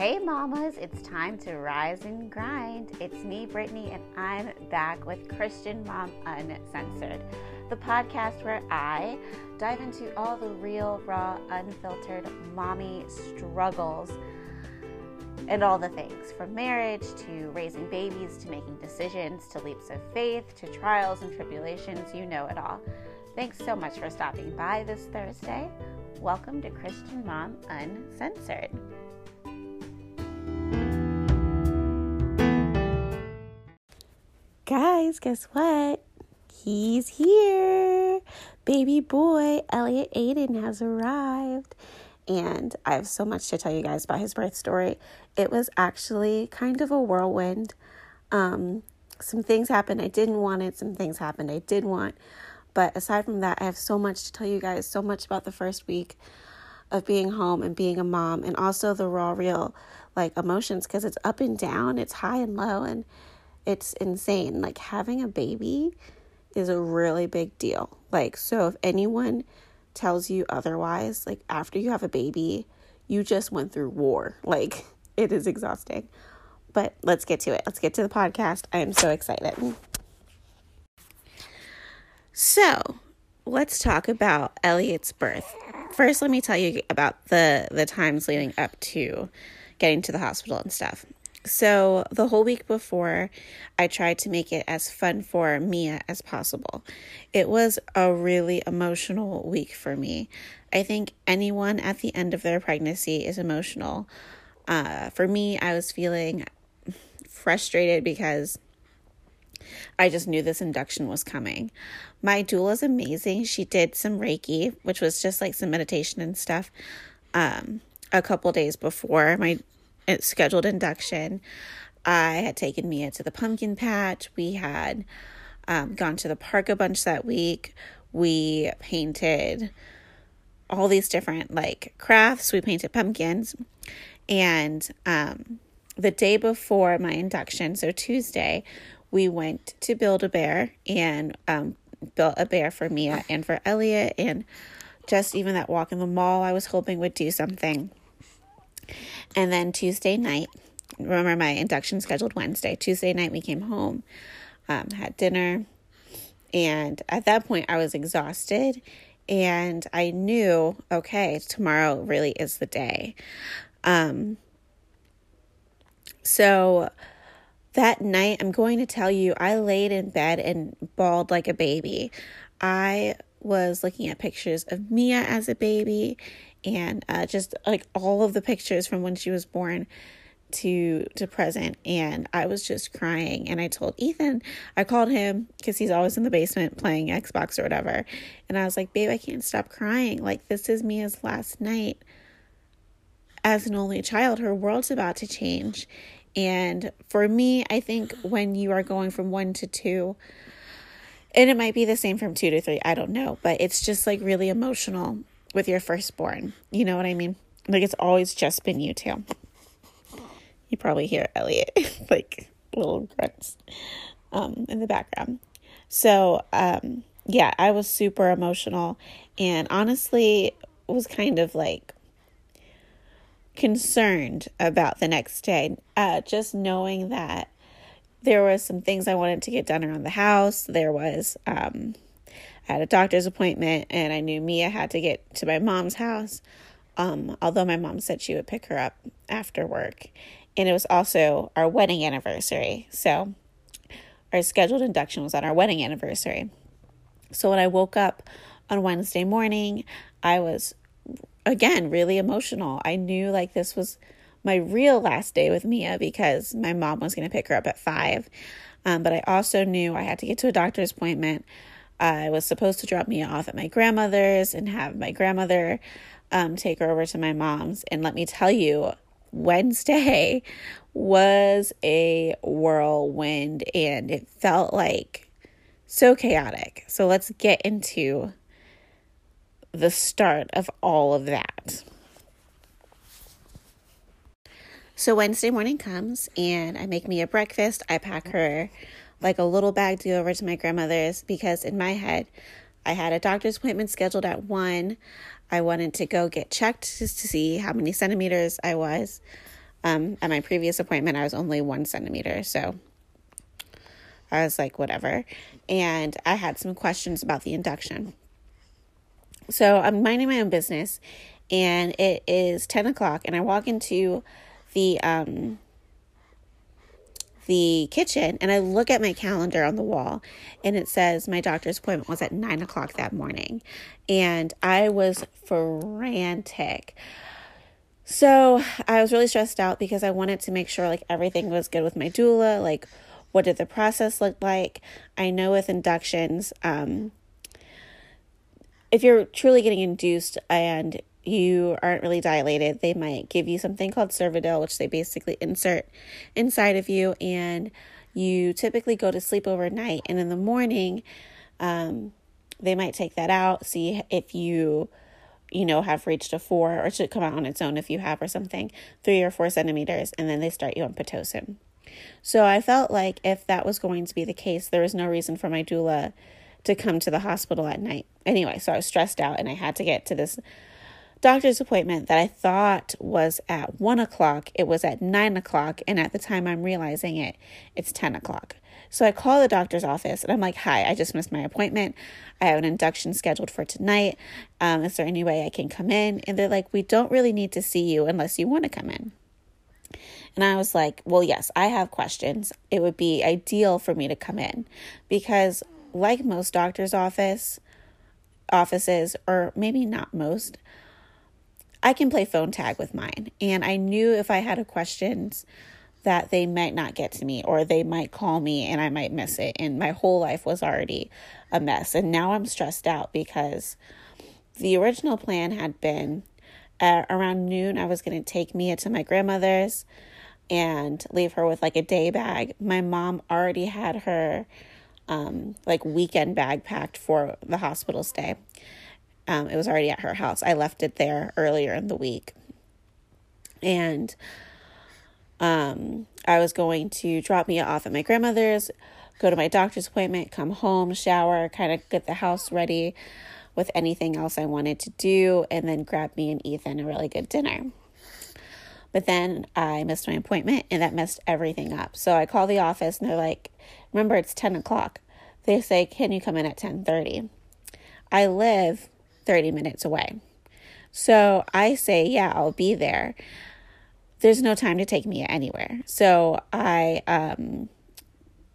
Hey, mamas, it's time to rise and grind. It's me, Brittany, and I'm back with Christian Mom Uncensored, the podcast where I dive into all the real, raw, unfiltered mommy struggles and all the things from marriage to raising babies to making decisions to leaps of faith to trials and tribulations. You know it all. Thanks so much for stopping by this Thursday. Welcome to Christian Mom Uncensored. Guys, guess what? He's here. Baby boy Elliot Aiden has arrived. And I have so much to tell you guys about his birth story. It was actually kind of a whirlwind. Um, some things happened I didn't want it, some things happened I did want. But aside from that, I have so much to tell you guys, so much about the first week of being home and being a mom, and also the raw, real like emotions because it's up and down, it's high and low, and it's insane. Like having a baby is a really big deal. Like, so if anyone tells you otherwise, like after you have a baby, you just went through war. Like, it is exhausting. But let's get to it. Let's get to the podcast. I am so excited. So, let's talk about Elliot's birth. First, let me tell you about the the times leading up to getting to the hospital and stuff. So, the whole week before, I tried to make it as fun for Mia as possible. It was a really emotional week for me. I think anyone at the end of their pregnancy is emotional. Uh, for me, I was feeling frustrated because I just knew this induction was coming. My doula is amazing. She did some Reiki, which was just like some meditation and stuff, um, a couple days before my scheduled induction. I had taken Mia to the pumpkin patch. We had um, gone to the park a bunch that week. We painted all these different like crafts. We painted pumpkins. And um, the day before my induction, so Tuesday, we went to Build a Bear and um, built a bear for Mia and for Elliot. And just even that walk in the mall, I was hoping would do something. And then Tuesday night, remember my induction scheduled Wednesday. Tuesday night, we came home, um, had dinner, and at that point, I was exhausted. And I knew, okay, tomorrow really is the day. Um, so that night, I'm going to tell you, I laid in bed and bawled like a baby. I was looking at pictures of Mia as a baby and uh, just like all of the pictures from when she was born to to present. And I was just crying. And I told Ethan I called him cuz he's always in the basement playing Xbox or whatever. And I was like babe I can't stop crying. Like this is Mia's last night. As an only child her world's about to change. And for me I think when you are going from 1 to 2 and it might be the same from 2 to 3 I don't know but it's just like really emotional with your firstborn. You know what I mean? Like it's always just been you two. You probably hear Elliot like little grunts um, in the background. So um, yeah, I was super emotional and honestly was kind of like concerned about the next day. Uh, just knowing that there was some things I wanted to get done around the house. There was um, had a doctor's appointment and I knew Mia had to get to my mom's house. Um, although my mom said she would pick her up after work. And it was also our wedding anniversary. So our scheduled induction was on our wedding anniversary. So when I woke up on Wednesday morning, I was again really emotional. I knew like this was my real last day with Mia because my mom was going to pick her up at five. Um, but I also knew I had to get to a doctor's appointment. I was supposed to drop Mia off at my grandmother's and have my grandmother um, take her over to my mom's. And let me tell you, Wednesday was a whirlwind and it felt like so chaotic. So let's get into the start of all of that. So Wednesday morning comes and I make me a breakfast. I pack her like a little bag to go over to my grandmother's because in my head, I had a doctor's appointment scheduled at one. I wanted to go get checked just to see how many centimeters I was. Um, at my previous appointment, I was only one centimeter, so I was like, whatever. And I had some questions about the induction. So I'm minding my own business, and it is 10 o'clock, and I walk into the um, the kitchen and I look at my calendar on the wall and it says my doctor's appointment was at nine o'clock that morning. And I was frantic. So I was really stressed out because I wanted to make sure like everything was good with my doula. Like, what did the process look like? I know with inductions, um, if you're truly getting induced and you aren't really dilated, they might give you something called Cervidil, which they basically insert inside of you, and you typically go to sleep overnight. And in the morning, um, they might take that out, see if you, you know, have reached a four, or it should come out on its own if you have, or something, three or four centimeters, and then they start you on Pitocin. So I felt like if that was going to be the case, there was no reason for my doula to come to the hospital at night. Anyway, so I was stressed out and I had to get to this doctor's appointment that I thought was at one o'clock. It was at nine o'clock, and at the time I'm realizing it, it's 10 o'clock. So I call the doctor's office and I'm like, Hi, I just missed my appointment. I have an induction scheduled for tonight. Um, is there any way I can come in? And they're like, We don't really need to see you unless you want to come in. And I was like, Well, yes, I have questions. It would be ideal for me to come in because, like most doctor's office offices, or maybe not most, I can play phone tag with mine. And I knew if I had a questions that they might not get to me or they might call me and I might miss it. And my whole life was already a mess. And now I'm stressed out because the original plan had been uh, around noon, I was going to take Mia to my grandmother's and leave her with like a day bag. My mom already had her um, like weekend bag packed for the hospital stay. Um, it was already at her house. I left it there earlier in the week. And um, I was going to drop me off at my grandmother's, go to my doctor's appointment, come home, shower, kind of get the house ready with anything else I wanted to do, and then grab me and Ethan a really good dinner. But then I missed my appointment and that messed everything up. So I call the office and they're like, remember it's 10 o'clock. They say, can you come in at 1030? I live 30 minutes away. So I say, yeah, I'll be there. There's no time to take me anywhere. So I um,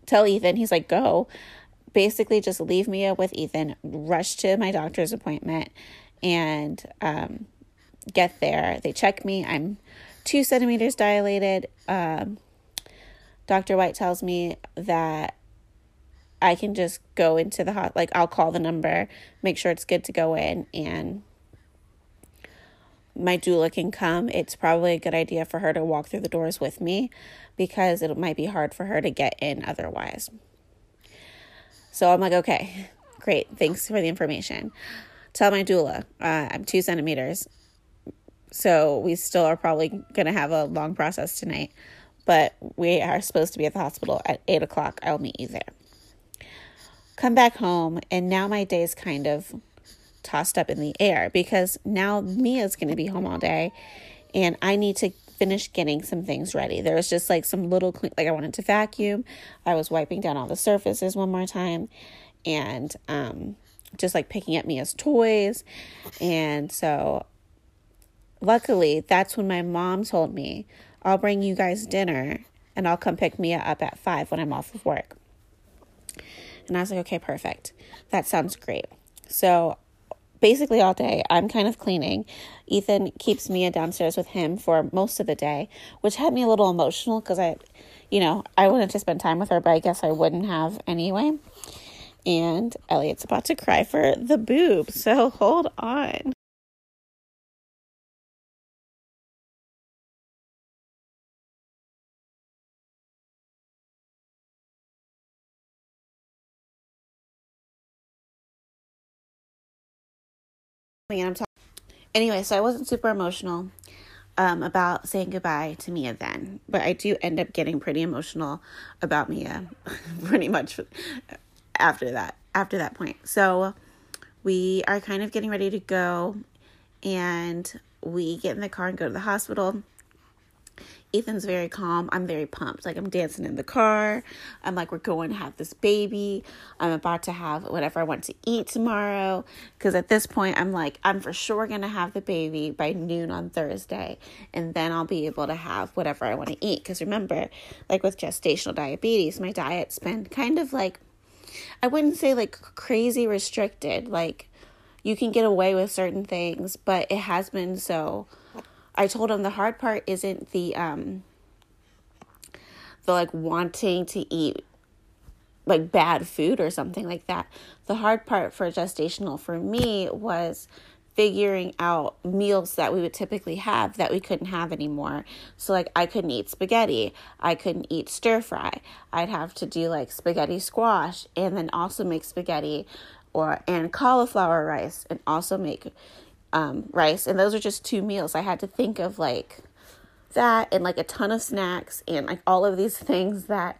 tell Ethan, he's like, go. Basically, just leave me with Ethan, rush to my doctor's appointment, and um, get there. They check me. I'm two centimeters dilated. Um, Dr. White tells me that I can just go into the hot, like, I'll call the number, make sure it's good to go in, and my doula can come. It's probably a good idea for her to walk through the doors with me because it might be hard for her to get in otherwise. So I'm like, okay, great. Thanks for the information. Tell my doula uh, I'm two centimeters. So we still are probably going to have a long process tonight, but we are supposed to be at the hospital at eight o'clock. I'll meet you there come back home, and now my day's kind of tossed up in the air because now Mia's going to be home all day, and I need to finish getting some things ready. There was just like some little clean, like I wanted to vacuum. I was wiping down all the surfaces one more time, and um, just like picking up Mia's toys, and so luckily that's when my mom told me I'll bring you guys dinner and I'll come pick Mia up at five when I'm off of work. And I was like, okay, perfect. That sounds great. So basically all day I'm kind of cleaning. Ethan keeps Mia downstairs with him for most of the day, which had me a little emotional because I, you know, I wanted to spend time with her, but I guess I wouldn't have anyway. And Elliot's about to cry for the boob, so hold on. And I'm talking. Anyway, so I wasn't super emotional um, about saying goodbye to Mia then, but I do end up getting pretty emotional about Mia, pretty much after that. After that point, so we are kind of getting ready to go, and we get in the car and go to the hospital. Ethan's very calm. I'm very pumped. Like I'm dancing in the car. I'm like, we're going to have this baby. I'm about to have whatever I want to eat tomorrow. Because at this point, I'm like, I'm for sure to have the baby by noon on Thursday. And then I'll be able to have whatever I want to eat. Because remember, like with gestational diabetes, my diet's been kind of like, I wouldn't say like crazy restricted. Like you can get away with certain things, but it has been so I told him the hard part isn't the um the like wanting to eat like bad food or something like that. The hard part for gestational for me was figuring out meals that we would typically have that we couldn't have anymore. So like I couldn't eat spaghetti, I couldn't eat stir fry. I'd have to do like spaghetti squash and then also make spaghetti or and cauliflower rice and also make um, rice, and those are just two meals. I had to think of like that and like a ton of snacks and like all of these things that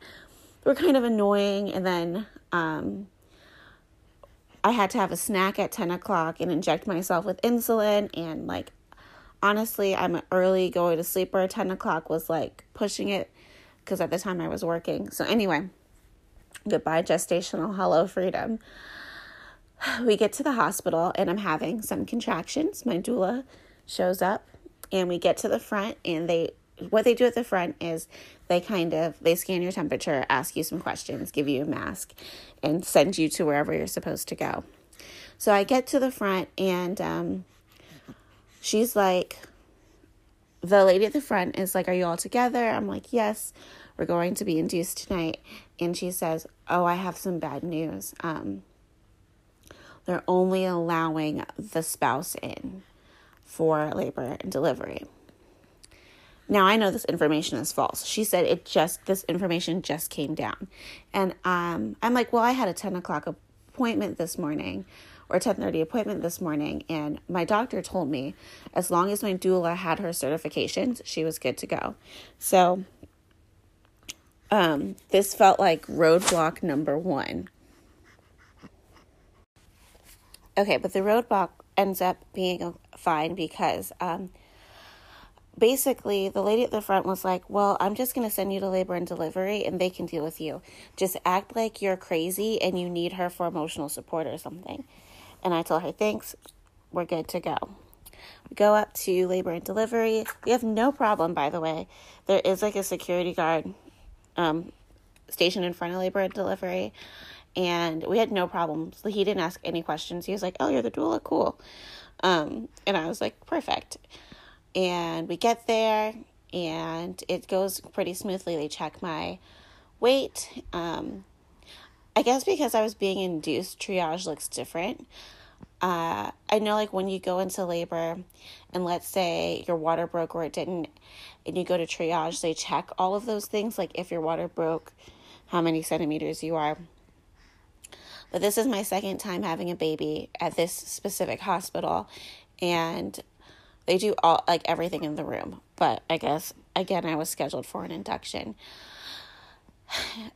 were kind of annoying. And then um, I had to have a snack at 10 o'clock and inject myself with insulin. And like, honestly, I'm early going to sleep or 10 o'clock was like pushing it because at the time I was working. So, anyway, goodbye, gestational hello freedom we get to the hospital and I'm having some contractions. My doula shows up and we get to the front and they what they do at the front is they kind of they scan your temperature, ask you some questions, give you a mask and send you to wherever you're supposed to go. So I get to the front and um, she's like the lady at the front is like, Are you all together? I'm like, Yes, we're going to be induced tonight. And she says, Oh, I have some bad news. Um, they're only allowing the spouse in for labor and delivery. Now I know this information is false. She said it just this information just came down, and um, I'm like, well, I had a ten o'clock appointment this morning, or ten thirty appointment this morning, and my doctor told me as long as my doula had her certifications, she was good to go. So, um, this felt like roadblock number one Okay, but the roadblock ends up being fine because um, basically the lady at the front was like, Well, I'm just going to send you to labor and delivery and they can deal with you. Just act like you're crazy and you need her for emotional support or something. And I told her, Thanks, we're good to go. We go up to labor and delivery. We have no problem, by the way. There is like a security guard um, stationed in front of labor and delivery and we had no problems. He didn't ask any questions. He was like, "Oh, you're the doula, cool," um, and I was like, "Perfect." And we get there, and it goes pretty smoothly. They check my weight. Um, I guess because I was being induced, triage looks different. Uh, I know, like when you go into labor, and let's say your water broke or it didn't, and you go to triage, they check all of those things, like if your water broke, how many centimeters you are but this is my second time having a baby at this specific hospital, and they do all like everything in the room. But I guess again, I was scheduled for an induction.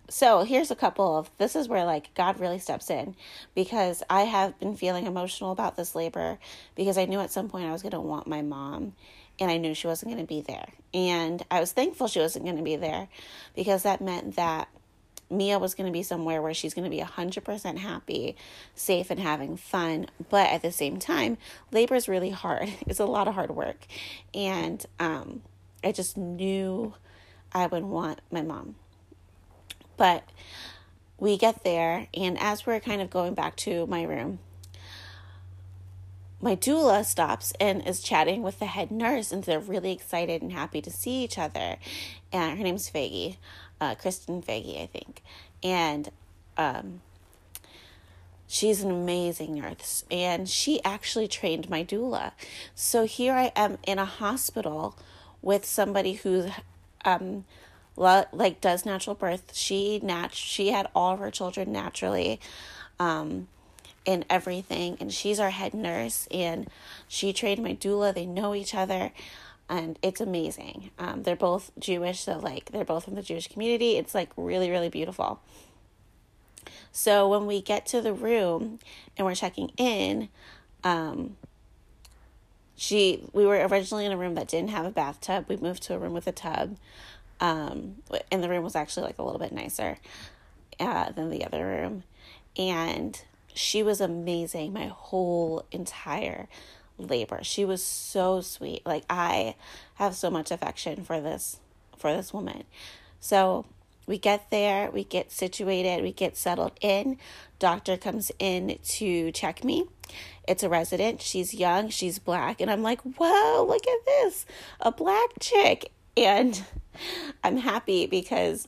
So here's a couple of this is where like God really steps in because I have been feeling emotional about this labor because I knew at some point I was going to want my mom and I knew she wasn't going to be there. And I was thankful she wasn't going to be there because that meant that Mia was going to be somewhere where she's going to be 100% happy, safe, and having fun. But at the same time, labor is really hard. It's a lot of hard work. And um, I just knew I would want my mom. But we get there, and as we're kind of going back to my room, my doula stops and is chatting with the head nurse, and they're really excited and happy to see each other. And her name's Faggy uh, Kristen Faggy, I think, and um, she's an amazing nurse, and she actually trained my doula. So here I am in a hospital with somebody who, um, like does natural birth. She nat she had all of her children naturally. Um, and everything and she's our head nurse and she trained my doula they know each other and it's amazing. Um, they're both Jewish, so like they're both from the Jewish community. It's like really, really beautiful. So when we get to the room and we're checking in, um, she we were originally in a room that didn't have a bathtub. We moved to a room with a tub. Um, and the room was actually like a little bit nicer uh, than the other room. And she was amazing my whole entire labor. She was so sweet. Like I have so much affection for this for this woman. So we get there, we get situated, we get settled in. Doctor comes in to check me. It's a resident. She's young, she's black, and I'm like, "Whoa, look at this. A black chick." And I'm happy because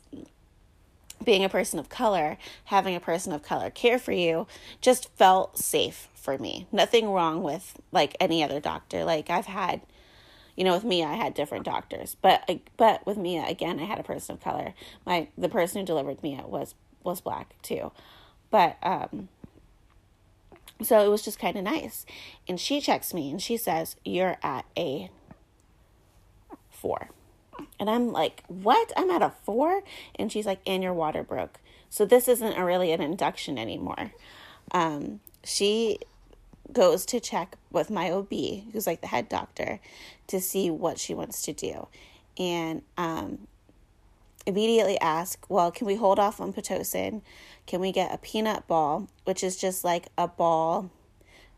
being a person of color, having a person of color care for you just felt safe for me. Nothing wrong with like any other doctor. Like I've had you know with Mia I had different doctors, but but with Mia again I had a person of color. My the person who delivered Mia was was black too. But um so it was just kind of nice. And she checks me and she says, "You're at a 4." And I'm like, what? I'm at a four? And she's like, and your water broke. So this isn't a really an induction anymore. Um, she goes to check with my OB, who's like the head doctor, to see what she wants to do. And um, immediately ask, well, can we hold off on Pitocin? Can we get a peanut ball, which is just like a ball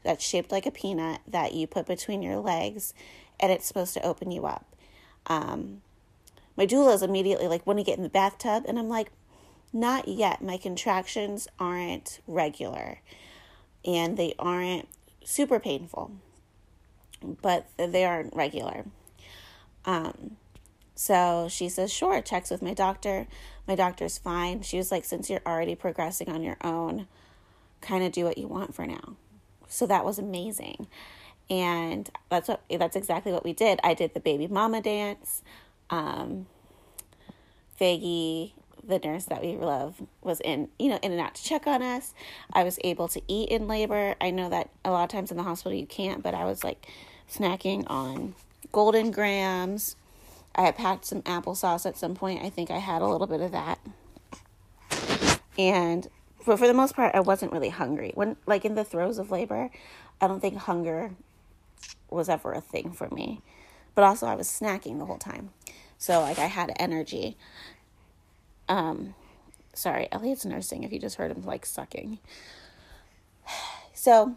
that's shaped like a peanut that you put between your legs and it's supposed to open you up? Um, my doula is immediately like, want to get in the bathtub? And I'm like, not yet. My contractions aren't regular and they aren't super painful, but they aren't regular. Um, so she says, sure, checks with my doctor. My doctor's fine. She was like, since you're already progressing on your own, kind of do what you want for now. So that was amazing. And that's what that's exactly what we did. I did the baby mama dance. Um, Faggy, the nurse that we love, was in, you know, in and out to check on us. I was able to eat in labor. I know that a lot of times in the hospital you can't, but I was like snacking on Golden Grahams. I had packed some applesauce at some point. I think I had a little bit of that. And but for the most part, I wasn't really hungry. When like in the throes of labor, I don't think hunger was ever a thing for me. But also I was snacking the whole time. So like I had energy. Um sorry, Elliot's nursing if you just heard him like sucking. So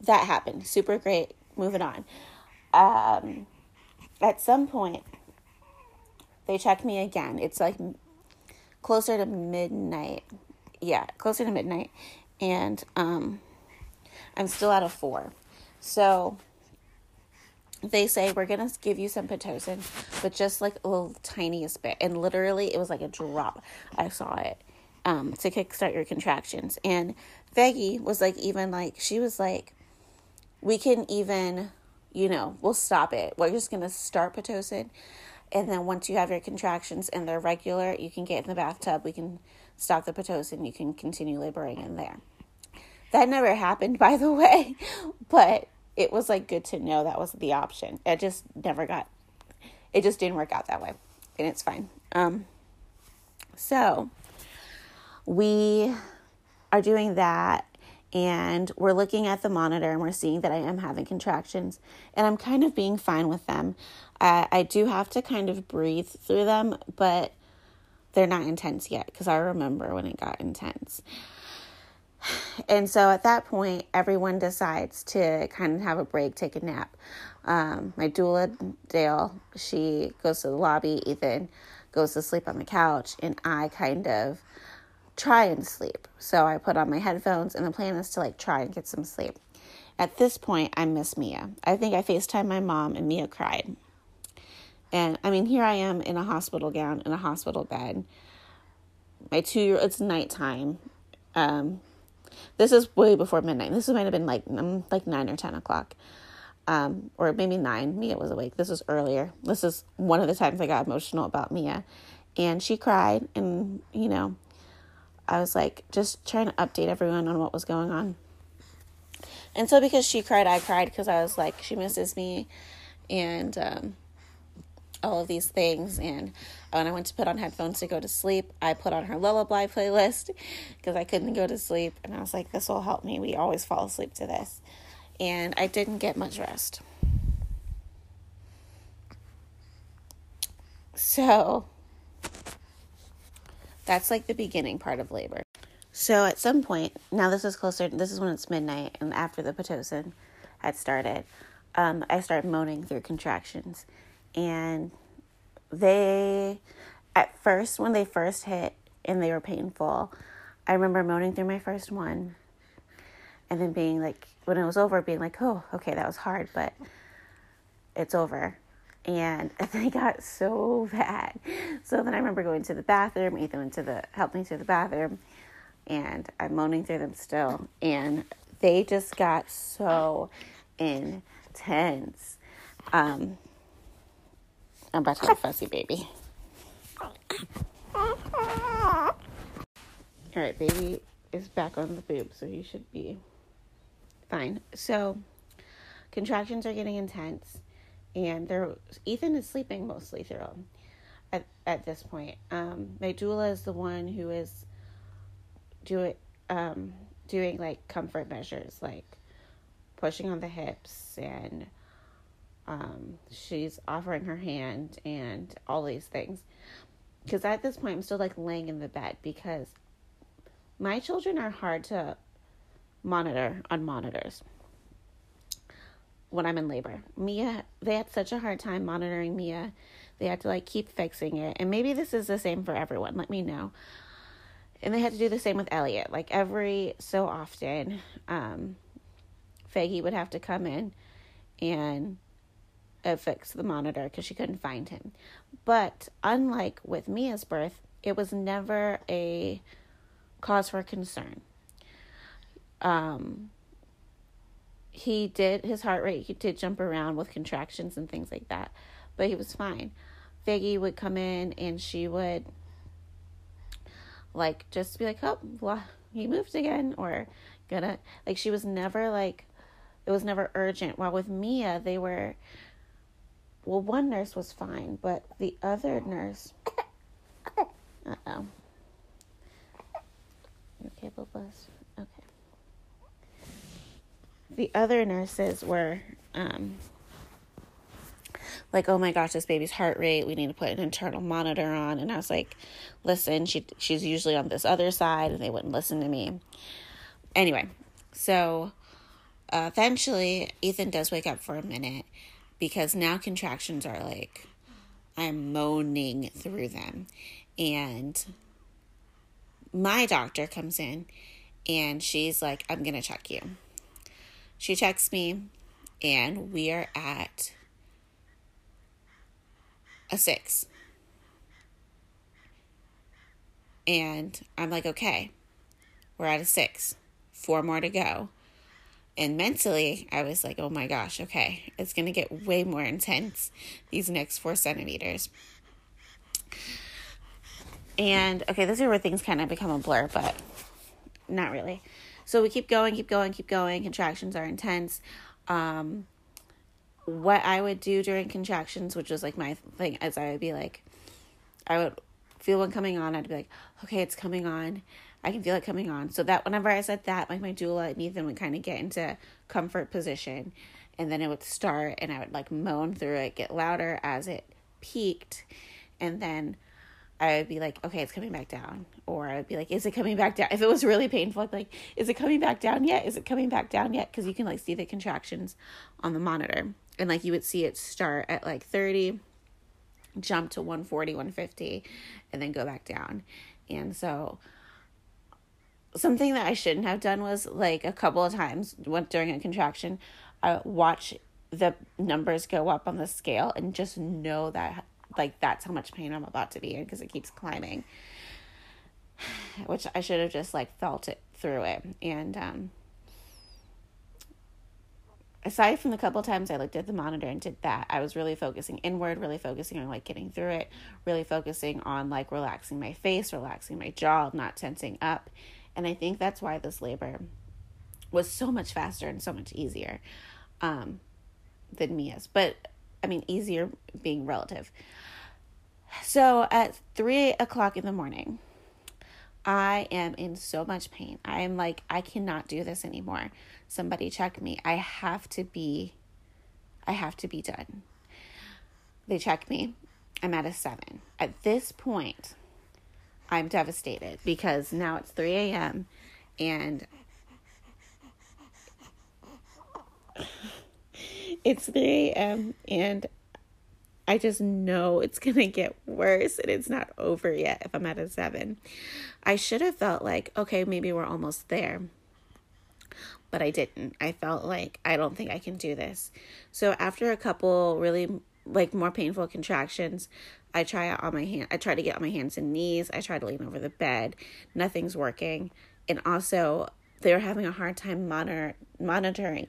that happened. Super great. Moving on. Um at some point they check me again. It's like closer to midnight. Yeah, closer to midnight. And um I'm still at a 4. So they say we're gonna give you some pitocin, but just like a little tiniest bit, and literally it was like a drop. I saw it um, to kickstart your contractions, and Veggie was like even like she was like, we can even, you know, we'll stop it. We're just gonna start pitocin, and then once you have your contractions and they're regular, you can get in the bathtub. We can stop the pitocin. You can continue laboring in there. That never happened, by the way, but it was like good to know that was the option. It just never got, it just didn't work out that way, and it's fine. Um, so we are doing that, and we're looking at the monitor, and we're seeing that I am having contractions, and I'm kind of being fine with them. I, I do have to kind of breathe through them, but they're not intense yet because I remember when it got intense. And so at that point, everyone decides to kind of have a break, take a nap. Um, my doula, Dale, she goes to the lobby. Ethan goes to sleep on the couch, and I kind of try and sleep. So I put on my headphones, and the plan is to like try and get some sleep. At this point, I miss Mia. I think I FaceTime my mom, and Mia cried. And I mean, here I am in a hospital gown, in a hospital bed. My two year, it's nighttime. Um, this is way before midnight. This might have been like like nine or ten o'clock, um, or maybe nine. Mia was awake. This was earlier. This is one of the times I got emotional about Mia, and she cried, and you know, I was like just trying to update everyone on what was going on. And so because she cried, I cried because I was like she misses me, and um, all of these things. And when I went to put on headphones to go to sleep, I put on her lullaby playlist because I couldn't go to sleep. And I was like, this will help me. We always fall asleep to this. And I didn't get much rest. So that's like the beginning part of labor. So at some point, now this is closer, this is when it's midnight and after the Pitocin had started, um, I started moaning through contractions. And they, at first, when they first hit and they were painful, I remember moaning through my first one and then being like, when it was over, being like, oh, okay, that was hard, but it's over and they got so bad. So then I remember going to the bathroom. Ethan went to the helped me to the bathroom, and I'm moaning through them still, and they just got so intense. Um, I'm about to a fussy baby. All right, baby is back on the boob, so he should be fine. So contractions are getting intense and there Ethan is sleeping mostly through them at at this point. Um, my doula is the one who is doing um, doing like comfort measures, like pushing on the hips, and um, she's offering her hand and all these things. Because at this point, I'm still like laying in the bed because my children are hard to monitor on monitors when I'm in labor. Mia, they had such a hard time monitoring Mia. They had to like keep fixing it. And maybe this is the same for everyone. Let me know. And they had to do the same with Elliot. Like every so often, um, Faggy would have to come in and uh, fix the monitor because she couldn't find him. But unlike with Mia's birth, it was never a cause for concern. Um, he did his heart rate he did jump around with contractions and things like that but he was fine Faggy would come in and she would like just be like oh well he moved again or gonna like she was never like it was never urgent while with mia they were well one nurse was fine but the other nurse uh-oh okay bubbles Okay. the other nurses were um, like, "Oh my gosh, this baby's heart rate. We need to put an internal monitor on." And I was like, "Listen, she she's usually on this other side," and they wouldn't listen to me. Anyway, so uh, eventually, Ethan does wake up for a minute because now contractions are like I'm moaning through them, and my doctor comes in and she's like, "I'm gonna check you." She checks me, and we are at a six. And I'm like, okay, we're at a six, four more to go. And mentally, I was like, oh my gosh, okay, it's going to get way more intense these next four centimeters. And okay, this is where things kind of become a blur, but not really. So we keep going, keep going, keep going. Contractions are intense. Um, what I would do during contractions, which was like my thing, as I would be like, I would feel one coming on. I'd be like, okay, it's coming on. I can feel it coming on. So that whenever I said that, like my doula and Ethan would kind of get into comfort position, and then it would start, and I would like moan through it, get louder as it peaked, and then I would be like, okay, it's coming back down. Or I would be like, is it coming back down? If it was really painful, I'd be like, is it coming back down yet? Is it coming back down yet? Because you can like see the contractions on the monitor. And like you would see it start at like 30, jump to 140, 150, and then go back down. And so something that I shouldn't have done was like a couple of times went during a contraction, I watch the numbers go up on the scale and just know that like that's how much pain I'm about to be in because it keeps climbing. Which I should have just like felt it through it. And um aside from the couple times I looked at the monitor and did that, I was really focusing inward, really focusing on like getting through it, really focusing on like relaxing my face, relaxing my jaw, not tensing up. And I think that's why this labor was so much faster and so much easier um, than Mia's. But I mean, easier being relative. So at three o'clock in the morning, I am in so much pain. I am like, I cannot do this anymore. Somebody check me. I have to be, I have to be done. They check me I'm at a seven. At this point, I'm devastated because now it's 3 a.m. and it's 3 a.m. and I just know it's going to get worse and it's not over yet if I'm at a seven. I should have felt like, okay, maybe we're almost there. But I didn't. I felt like I don't think I can do this. So after a couple really like more painful contractions, I try out on my hand. I try to get on my hands and knees. I try to lean over the bed. Nothing's working. And also, they're having a hard time monitor monitoring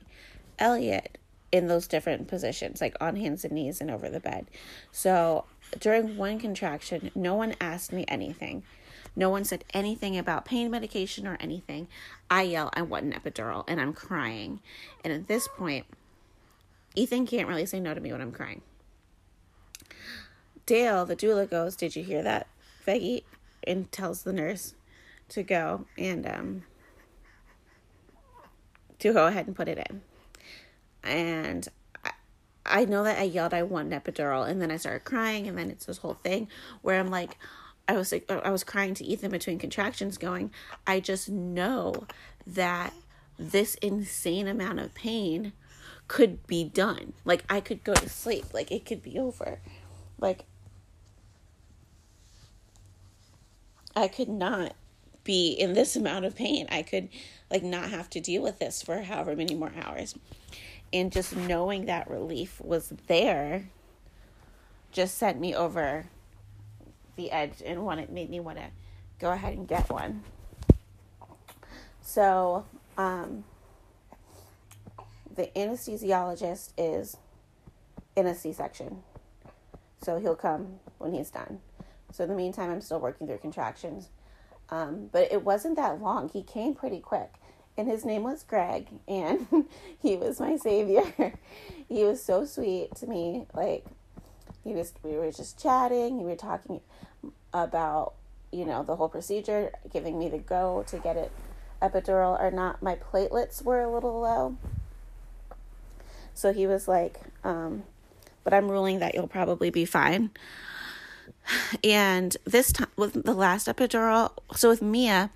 Elliot in those different positions, like on hands and knees and over the bed. So during one contraction, no one asked me anything. No one said anything about pain medication or anything. I yell, I want an epidural, and I'm crying. And at this point, Ethan can't really say no to me when I'm crying. Dale, the doula, goes, Did you hear that, Veggie? And tells the nurse to go and um, to go ahead and put it in and I, I know that I yelled I want an epidural and then I started crying and then it's this whole thing where I'm like I was like I was crying to Ethan between contractions going I just know that this insane amount of pain could be done. Like I could go to sleep. Like it could be over. Like I could not be in this amount of pain. I could like not have to deal with this for however many more hours. And just knowing that relief was there just sent me over the edge and wanted made me want to go ahead and get one. So, um, the anesthesiologist is in a C section. So he'll come when he's done. So in the meantime, I'm still working through contractions. Um, but it wasn't that long. He came pretty quick and his name was Greg, and he was my savior. he was so sweet to me. Like, he was, we were just chatting, we were talking about, you know, the whole procedure, giving me the go to get it epidural or not. My platelets were a little low. So he was like, um, but I'm ruling that you'll probably be fine. And this time, with the last epidural, so with Mia,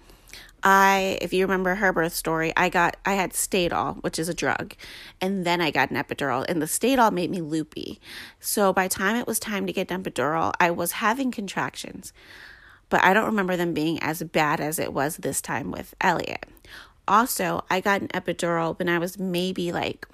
I, if you remember her birth story, I got, I had Stadol, which is a drug, and then I got an epidural, and the Stadol made me loopy. So by time it was time to get an epidural, I was having contractions, but I don't remember them being as bad as it was this time with Elliot. Also, I got an epidural when I was maybe like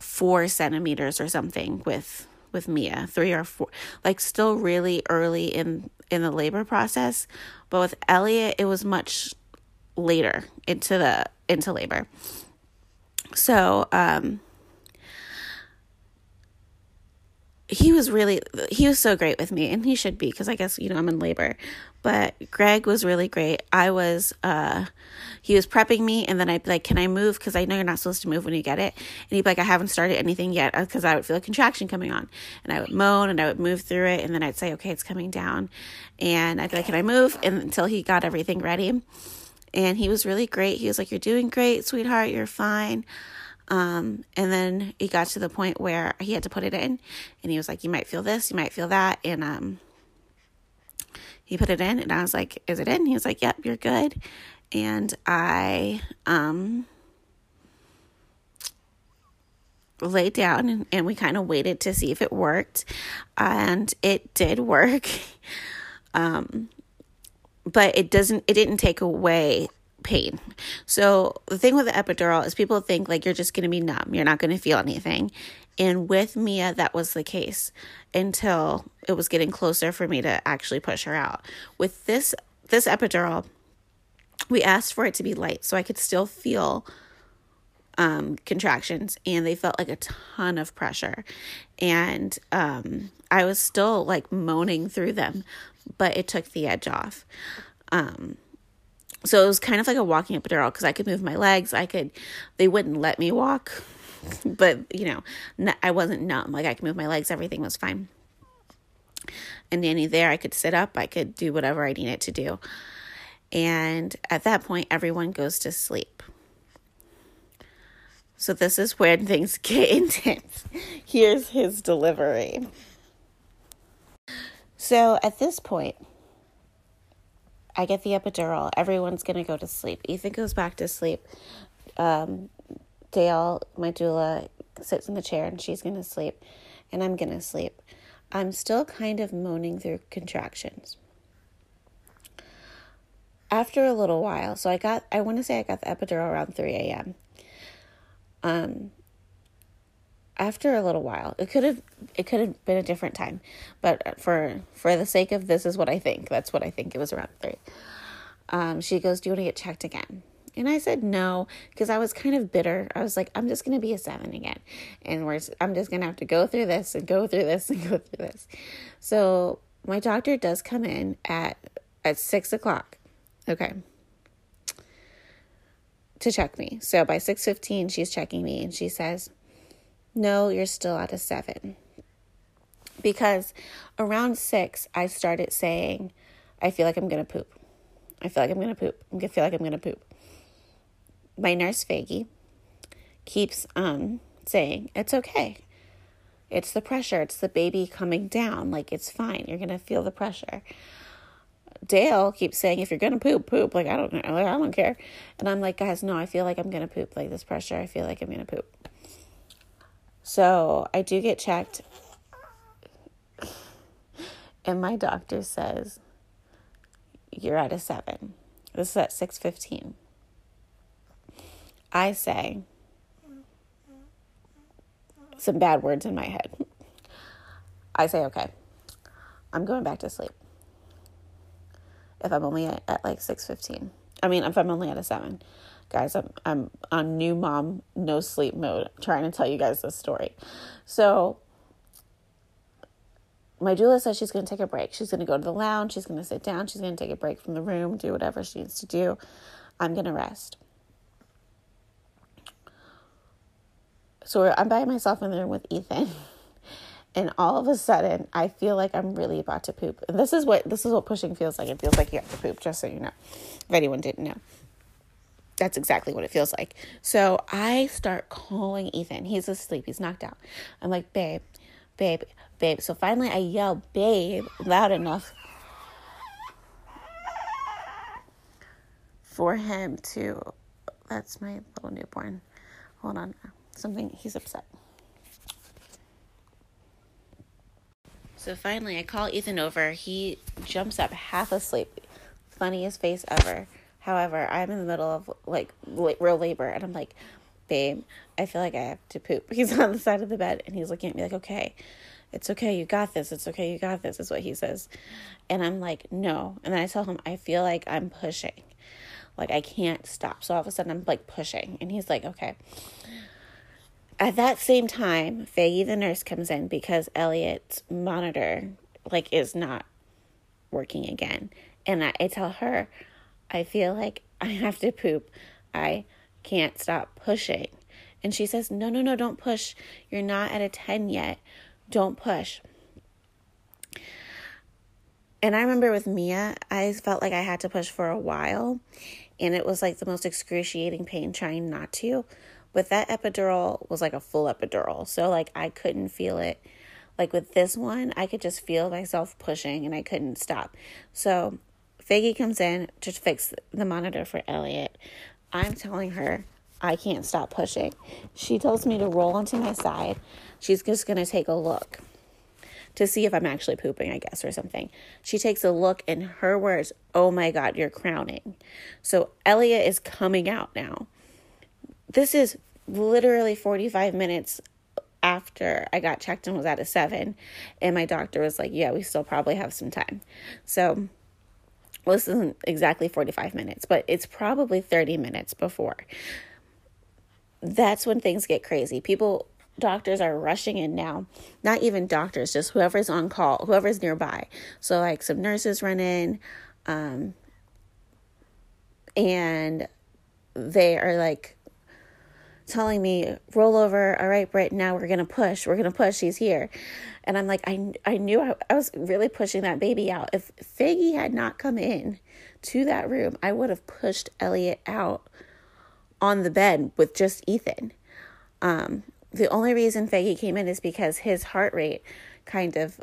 four centimeters or something with with Mia, three or four, like still really early in in the labor process, but with Elliot it was much later into the into labor. So, um he was really he was so great with me and he should be because i guess you know i'm in labor but greg was really great. I was uh he was prepping me and then i'd be like can i move? Because i know you're not supposed to move when you get it. And he'd be like i haven't started anything yet because uh, i would feel a contraction coming on. And i would moan and i would move through it and then i'd say okay it's coming down. And i'd be like can i move? And until he got everything ready. And he was really great. He was like you're doing great sweetheart. You're fine. Um, and then he got to the point where he had to put it in, and he was like, "You might feel this, you might feel that," and um, he put it in, and I was like, "Is it in?" He was like, "Yep, you're good," and I um laid down and, and we kind of waited to see if it worked, and it did work. um, but it doesn't. It didn't take away pain. So the thing with the epidural is people think like you're just going to be numb, you're not going to feel anything. And with Mia, that was the case until it was getting closer for me to actually push her out. With this this epidural, we asked for it to be light so I could still feel um, contractions, and they felt like a ton of pressure. And um, I was still like moaning through them, but it took the edge off. Um, so it was kind of like a walking epidural because I could move my legs. I could, they wouldn't let me walk, but you know, I wasn't numb. Like I could move my legs, everything was fine. And Nanny there, I could sit up, I could do whatever I needed to do. And at that point, everyone goes to sleep. So this is when things get intense. Here's his delivery. So at this point, I get the epidural. Everyone's going to go to sleep. Ethan goes back to sleep. Um, Dale, my doula, sits in the chair and she's going to sleep. And I'm going to sleep. I'm still kind of moaning through contractions. After a little while, so I got, I want to say I got the epidural around 3 a.m. Um, after a little while it could have it could have been a different time but for for the sake of this is what i think that's what i think it was around three um, she goes do you want to get checked again and i said no because i was kind of bitter i was like i'm just going to be a seven again and we're i'm just going to have to go through this and go through this and go through this so my doctor does come in at at six o'clock okay to check me so by 6.15 she's checking me and she says no, you're still at a seven. Because around six, I started saying, I feel like I'm going to poop. I feel like I'm going to poop. I feel like I'm going to poop. My nurse, Faggy, keeps um, saying, It's okay. It's the pressure. It's the baby coming down. Like, it's fine. You're to feel the pressure. Dale keeps saying, if you're gonna poop, poop. Like I don't know, like I don't care. And I'm like, guys, no, I feel like I'm gonna poop. Like this pressure, I feel like I'm gonna poop. So I do get checked. And my doctor says, You're at a seven. This is at 6:15. I say some bad words in my head. I say, okay, I'm going back to sleep. If I'm only at, like 6:15. I mean, if I'm only at a 7 guys i'm i'm on new mom no sleep mode trying to tell you guys this story. So my doula says she's going to take a break. She's going to go to the lounge. She's going to sit down. She's going to take a break from the room do whatever she needs to do. I'm going to rest so i'm by myself in the room with ethan and all of a sudden i feel like i'm really about to poop and this is what this is what pushing feels like it feels like you have to poop just so you know if anyone didn't know that's exactly what it feels like. So I start calling Ethan. He's asleep. He's knocked out. I'm like, babe, babe, babe. So finally I yell, babe, loud enough for him to. That's my little newborn. Hold on. Something, he's upset. So finally, I call Ethan over. He jumps up half asleep. Funniest face ever. However, I'm in the middle of like real labor and I'm like, babe, I feel like I have to poop. He's on the side of the bed and he's looking at me like, okay, it's okay, you got this. It's okay, you got this, is what he says. And I'm like, no. And then I tell him, I feel like I'm pushing. Like I can't stop. So all of a sudden I'm like pushing. And he's like, okay. At that same time, Faggy the nurse comes in because Elliot's monitor like is not working again. And I, I tell her, I feel like I have to poop. I can't stop pushing. And she says, No, no, no, don't push. You're not at a 10 yet. Don't push. And I remember with Mia, I felt like I had to push for a while. And it was like the most excruciating pain trying not to. But that epidural was like a full epidural. So, like, I couldn't feel it. Like with this one, I could just feel myself pushing and I couldn't stop. So, Faggy comes in to fix the monitor for Elliot. I'm telling her I can't stop pushing. She tells me to roll onto my side. She's just going to take a look to see if I'm actually pooping, I guess, or something. She takes a look and her words, Oh my God, you're crowning. So Elliot is coming out now. This is literally 45 minutes after I got checked and was at a seven. And my doctor was like, Yeah, we still probably have some time. So well, this isn't exactly 45 minutes, but it's probably 30 minutes before. That's when things get crazy. People, doctors are rushing in now. Not even doctors, just whoever's on call, whoever's nearby. So, like, some nurses run in, um, and they are like telling me, roll over. All right, Britt, now we're going to push. We're going to push. He's here. And I'm like, I, I knew I, I was really pushing that baby out. If Faggy had not come in to that room, I would have pushed Elliot out on the bed with just Ethan. Um, the only reason Faggy came in is because his heart rate kind of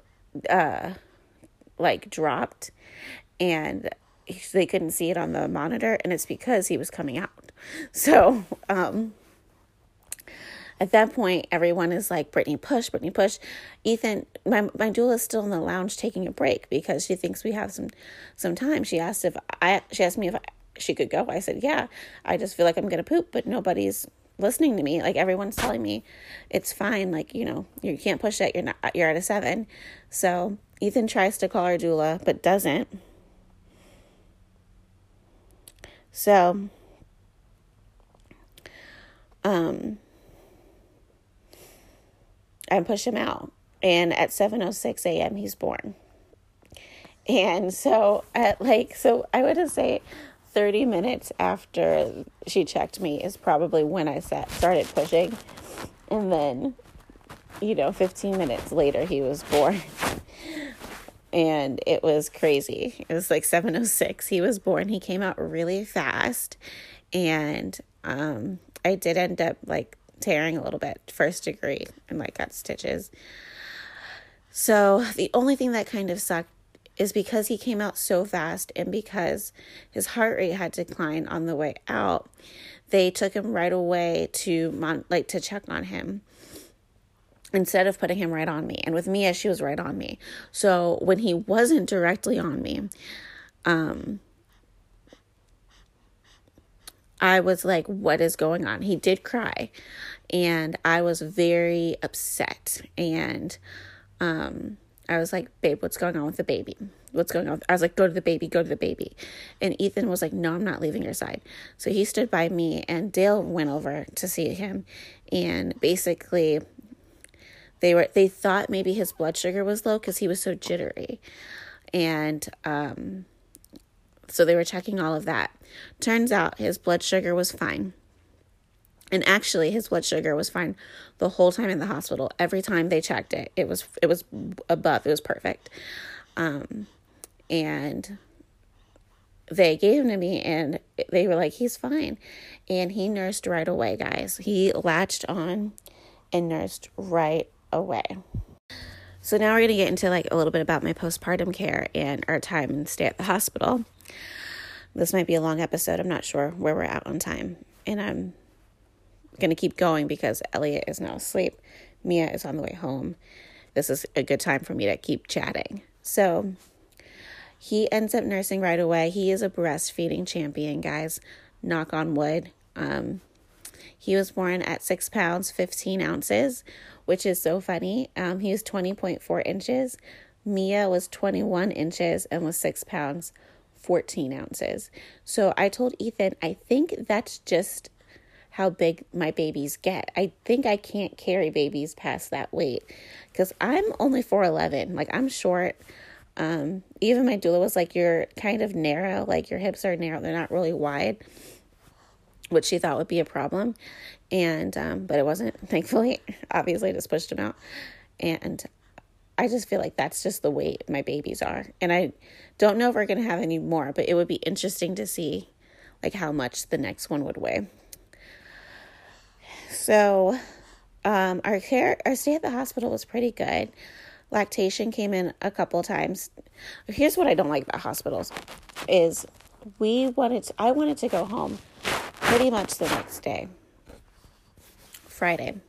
uh, like dropped and they couldn't see it on the monitor and it's because he was coming out. So, um at that point, everyone is like, Brittany, push, Brittany, push. Ethan, my, my doula is still in the lounge taking a break because she thinks we have some some time. She asked if I she asked me if I, she could go. I said, yeah. I just feel like I'm gonna poop, but nobody's listening to me. Like everyone's telling me it's fine. Like, you know, you can't push it. You're not, you're at a seven. So Ethan tries to call our doula, but doesn't. So, um, I push him out. And at 7:06 a.m. he's born. And so at like so I would say 30 minutes after she checked me is probably when I sat, started pushing. And then you know, 15 minutes later he was born. and it was crazy. It was like 706 he was born. He came out really fast and um I did end up like tearing a little bit, first degree, and like got stitches. So the only thing that kind of sucked is because he came out so fast and because his heart rate had declined on the way out, they took him right away to mon- like to check on him instead of putting him right on me. And with Mia, she was right on me. So when he wasn't directly on me, um, I was like, what is going on? He did cry. And I was very upset. And um, I was like, babe, what's going on with the baby? What's going on? I was like, go to the baby, go to the baby. And Ethan was like, no, I'm not leaving your side. So he stood by me, and Dale went over to see him. And basically, they were they thought maybe his blood sugar was low because he was so jittery. And um, so they were checking all of that. Turns out his blood sugar was fine. And actually his blood sugar was fine the whole time in the hospital. Every time they checked it, it was it was above, it was perfect. Um and they gave him to me and they were like he's fine and he nursed right away guys he latched on and nursed right away so now we're going to get into like a little bit about my postpartum care and our time and stay at the hospital this might be a long episode. I'm not sure where we're at on time. And I'm going to keep going because Elliot is now asleep. Mia is on the way home. This is a good time for me to keep chatting. So he ends up nursing right away. He is a breastfeeding champion, guys. Knock on wood. Um, he was born at six pounds, 15 ounces, which is so funny. Um, he was 20.4 inches. Mia was 21 inches and was six pounds, 14 ounces. So I told Ethan, I think that's just how big my babies get. I think I can't carry babies past that weight because I'm only 4'11. Like I'm short. Um, even my doula was like, You're kind of narrow, like your hips are narrow, they're not really wide, which she thought would be a problem. And, um, but it wasn't, thankfully. Obviously, I just pushed them out. And I just feel like that's just the weight my babies are. And I don't know if we're going to have any more, but it would be interesting to see like how much the next one would weigh. So, um, our care, our stay at the hospital was pretty good. Lactation came in a couple times. Here's what I don't like about hospitals is we wanted to, I wanted to go home pretty much the next day. Friday.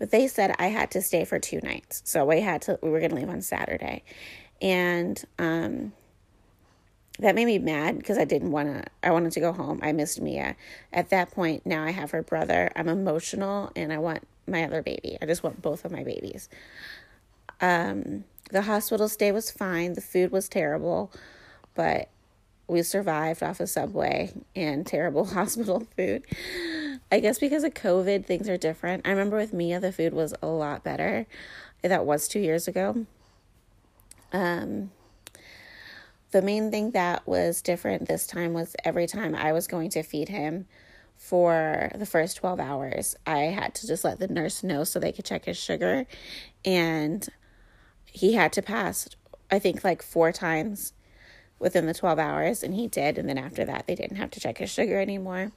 But they said I had to stay for two nights. So we had to we were going to leave on Saturday. And um that made me mad because I didn't want to I wanted to go home. I missed Mia. At that point, now I have her brother. I'm emotional and I want my other baby. I just want both of my babies. Um the hospital stay was fine. The food was terrible, but we survived off a of subway and terrible hospital food. I guess because of COVID, things are different. I remember with Mia, the food was a lot better. That was two years ago. Um, the main thing that was different this time was every time I was going to feed him for the first 12 hours, I had to just let the nurse know so they could check his sugar. And he had to pass, I think, like four times within the 12 hours, and he did. And then after that, they didn't have to check his sugar anymore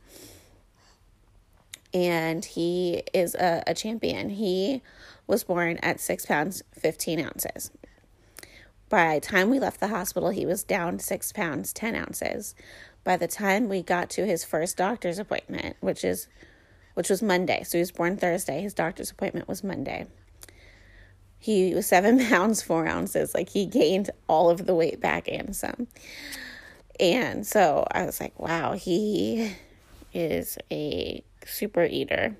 and he is a, a champion. He was born at six pounds, 15 ounces. By the time we left the hospital, he was down six pounds, 10 ounces. By the time we got to his first doctor's appointment, which is which was Monday. So he was born Thursday. His doctor's appointment was Monday. He was seven pounds, four ounces. Like he gained all of the weight back and some. And so I was like, wow, he is a super eater.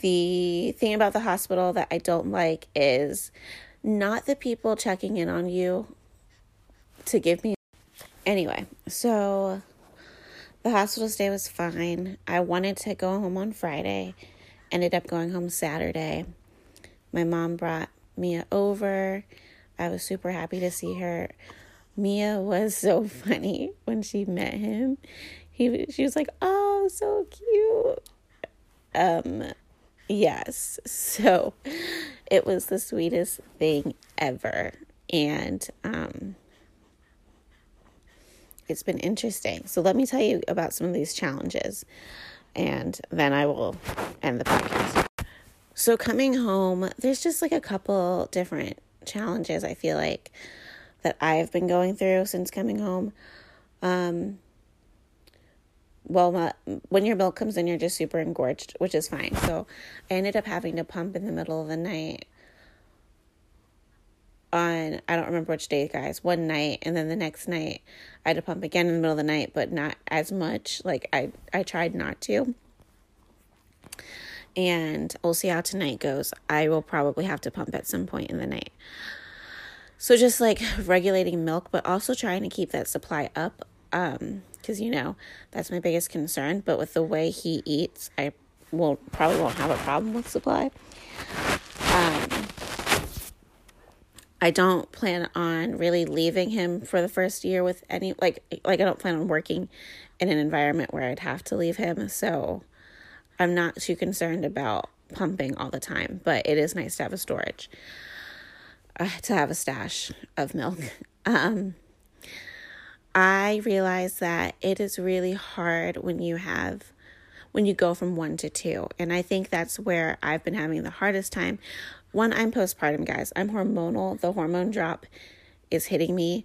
The thing about the hospital that I don't like is not the people checking in on you to give me. Anyway, so the hospital stay was fine. I wanted to go home on Friday, ended up going home Saturday. My mom brought Mia over. I was super happy to see her. Mia was so funny when she met him. He she was like, "Oh, so cute." Um yes. So it was the sweetest thing ever. And um it's been interesting. So let me tell you about some of these challenges and then I will end the podcast. So coming home, there's just like a couple different challenges I feel like that I've been going through since coming home. Um well, when your milk comes in, you're just super engorged, which is fine. So I ended up having to pump in the middle of the night on I don't remember which day, guys. One night, and then the next night I had to pump again in the middle of the night, but not as much. Like I I tried not to. And we'll see how tonight goes. I will probably have to pump at some point in the night. So just like regulating milk, but also trying to keep that supply up. Um, because you know that's my biggest concern. But with the way he eats, I will probably won't have a problem with supply. Um, I don't plan on really leaving him for the first year with any like like I don't plan on working in an environment where I'd have to leave him. So I'm not too concerned about pumping all the time, but it is nice to have a storage uh, to have a stash of milk. Um, I realize that it is really hard when you have when you go from 1 to 2. And I think that's where I've been having the hardest time one, I'm postpartum, guys. I'm hormonal. The hormone drop is hitting me.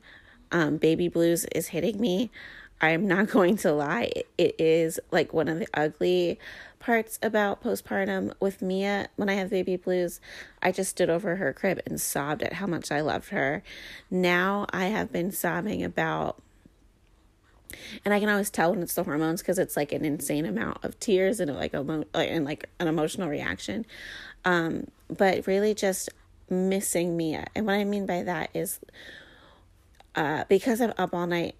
Um, baby blues is hitting me. I'm not going to lie. It is like one of the ugly parts about postpartum with Mia. When I have baby blues, I just stood over her crib and sobbed at how much I loved her. Now I have been sobbing about and I can always tell when it's the hormones because it's like an insane amount of tears and like a and like an emotional reaction. Um, but really just missing Mia. And what I mean by that is uh, because I'm up all night,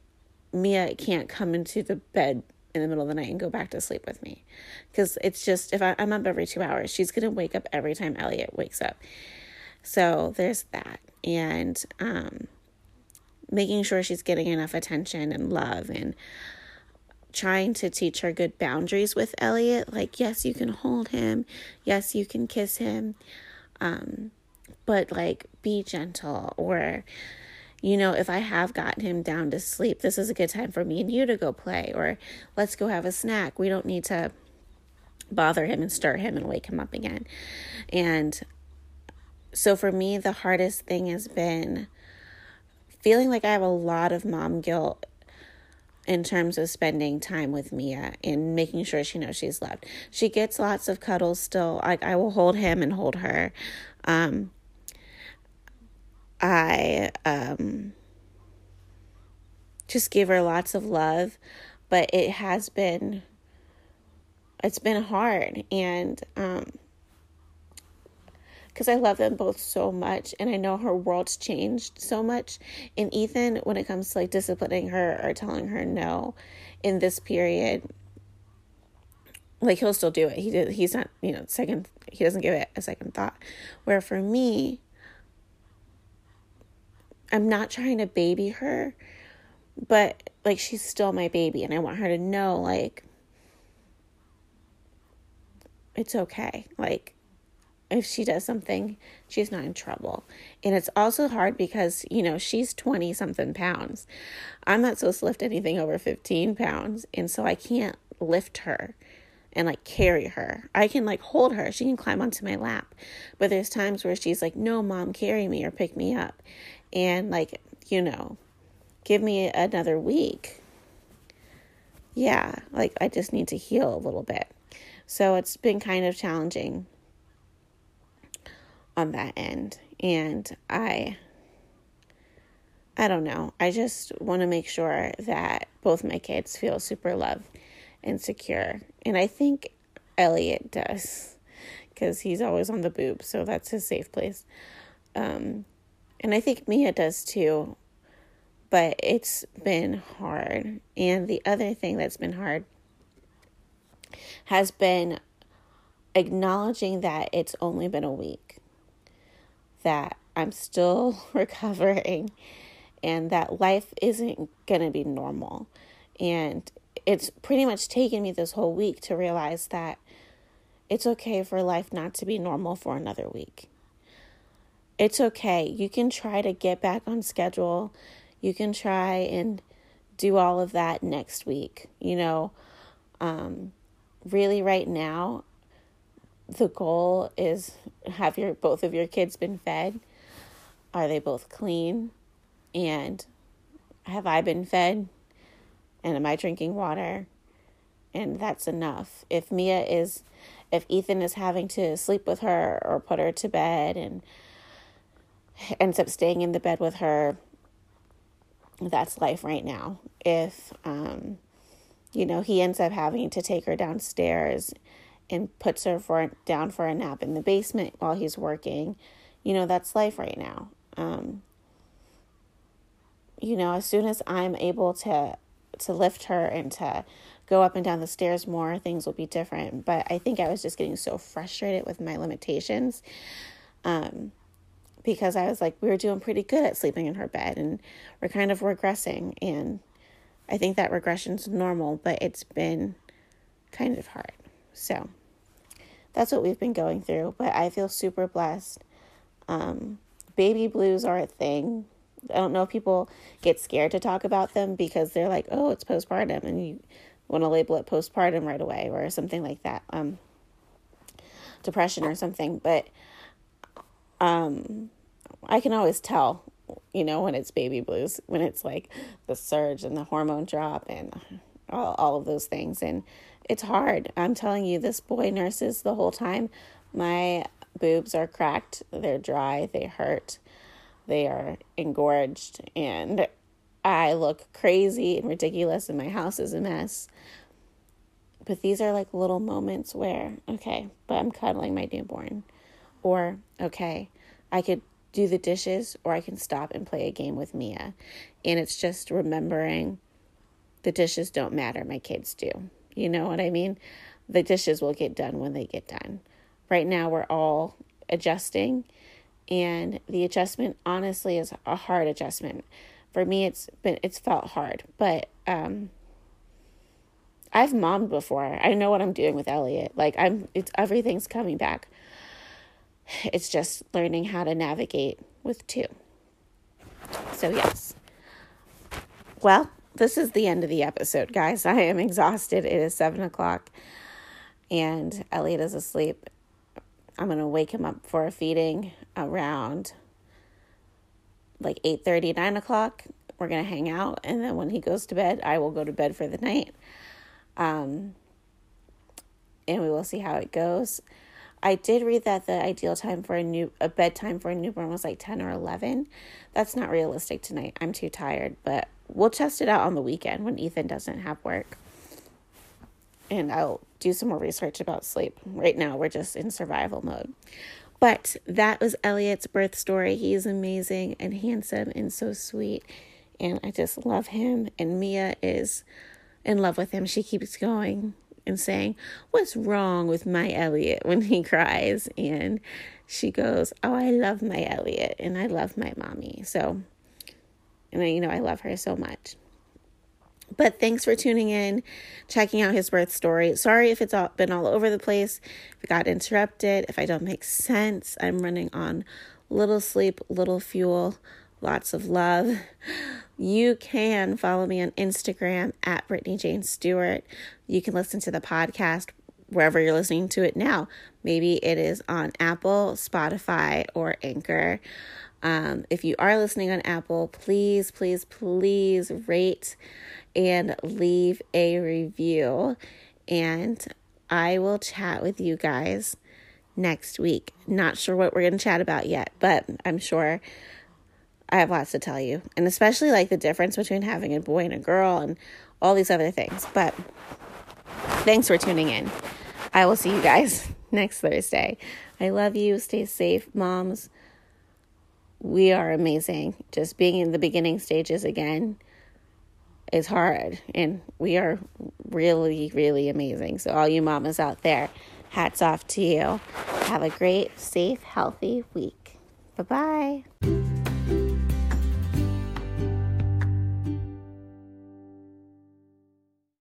Mia can't come into the bed in the middle of the night and go back to sleep with me. Because it's just, if I, I'm up every two hours, she's to wake up every time Elliot wakes up. So there's that. And um, making sure she's getting enough attention and love and trying to teach her good boundaries with Elliot. Like, yes, you can hold him. Yes, you can kiss him. Um, but like, be gentle. Or, you know, if I have gotten him down to sleep, this is a good time for me and you to go play. Or let's go have a snack. We don't need to bother him and stir him and wake him up again. And so for me, the hardest thing has been feeling like I have a lot of mom guilt in terms of spending time with Mia and making sure she knows she's loved. She gets lots of cuddles still. Like I will hold him and hold her. Um, I um, just give her lots of love, but it has been it's been hard and um because I love them both so much and I know her world's changed so much. And Ethan, when it comes to like disciplining her or telling her no in this period, like he'll still do it. He did he's not, you know, second he doesn't give it a second thought. Where for me, I'm not trying to baby her, but like she's still my baby and I want her to know like it's okay. Like if she does something, she's not in trouble. And it's also hard because, you know, she's 20 something pounds. I'm not supposed to lift anything over 15 pounds. And so I can't lift her and like carry her. I can like hold her. She can climb onto my lap. But there's times where she's like, "No, mom, carry me or pick me up." And like, you know, give me another week. Yeah, like I just need to heal a little bit. So it's been kind of challenging on that end. And I I don't know. I just want to make sure that both my kids feel super loved and secure. And I think Elliot does because he's always on the boob, so that's his safe place. Um, and I think Mia does too, but it's been hard. And the other thing that's been hard has been acknowledging that it's only been a week, that I'm still recovering and that life isn't going to be normal. And it's pretty much taken me this whole week to realize that it's okay for life not to be normal for another week. It's okay. You can try to get back on schedule. You can try and do all of that next week. You know, um, really, right now, the goal is have your both of your kids been fed? Are they both clean? And have I been fed? And am I drinking water? And that's enough. If Mia is, if Ethan is having to sleep with her or put her to bed and ends up staying in the bed with her, that's life right now. If, um, you know, he ends up having to take her downstairs and puts her for down for a nap in the basement while he's working, you know, that's life right now. Um, you know, as soon as I'm able to to lift her and to go up and down the stairs more, things will be different. But I think I was just getting so frustrated with my limitations. Um, because I was like, we were doing pretty good at sleeping in her bed and we're kind of regressing. And I think that regression's normal, but it's been kind of hard. So that's what we've been going through. But I feel super blessed. Um, baby blues are a thing. I don't know if people get scared to talk about them because they're like, oh, it's postpartum, and you want to label it postpartum right away or something like that, um, depression or something. But um, I can always tell, you know, when it's baby blues, when it's like the surge and the hormone drop and all, all of those things. And it's hard. I'm telling you, this boy nurses the whole time. My boobs are cracked, they're dry, they hurt they are engorged and I look crazy and ridiculous and my house is a mess. But these are like little moments where, okay, but I'm cuddling my newborn. Or, okay, I could do the dishes or I can stop and play a game with Mia. And it's just remembering the dishes don't matter, my kids do. You know what I mean? The dishes will get done when they get done. Right now, we're all adjusting and the adjustment honestly is a hard adjustment for me it's been it's felt hard but um I've mommed before. I know what I'm doing with Elliot. Like I'm it's everything's coming back. It's just learning how to navigate with two. So yes. Well, this is the end of the episode, guys. I am exhausted. It is seven o'clock and Elliot is asleep. I'm gonna wake him up for a feeding around like 8 30, 9 o'clock. We're to hang out. And then when he goes to bed, I will go to bed for the night. Um, and we will see how it goes. I did read that the ideal time for a new a bedtime for a newborn was like 10 or 11. That's not realistic tonight. I'm too tired, but we'll test it out on the weekend when Ethan doesn't have work. And I'll do some more research about sleep. Right now, we're just in survival mode. But that was Elliot's birth story. He's amazing and handsome and so sweet. And I just love him. And Mia is in love with him. She keeps going and saying, What's wrong with my Elliot when he cries? And she goes, Oh, I love my Elliot and I love my mommy. So, and I, you know, I love her so much. But thanks for tuning in, checking out his birth story. Sorry if it's all, been all over the place, if it got interrupted, if I don't make sense. I'm running on little sleep, little fuel, lots of love. You can follow me on Instagram at Brittany Jane Stewart. You can listen to the podcast wherever you're listening to it now. Maybe it is on Apple, Spotify, or Anchor. Um, if you are listening on Apple, please, please, please rate and leave a review. And I will chat with you guys next week. Not sure what we're going to chat about yet, but I'm sure I have lots to tell you. And especially like the difference between having a boy and a girl and all these other things. But thanks for tuning in. I will see you guys next Thursday. I love you. Stay safe, moms. We are amazing. Just being in the beginning stages again is hard. And we are really, really amazing. So, all you mamas out there, hats off to you. Have a great, safe, healthy week. Bye bye.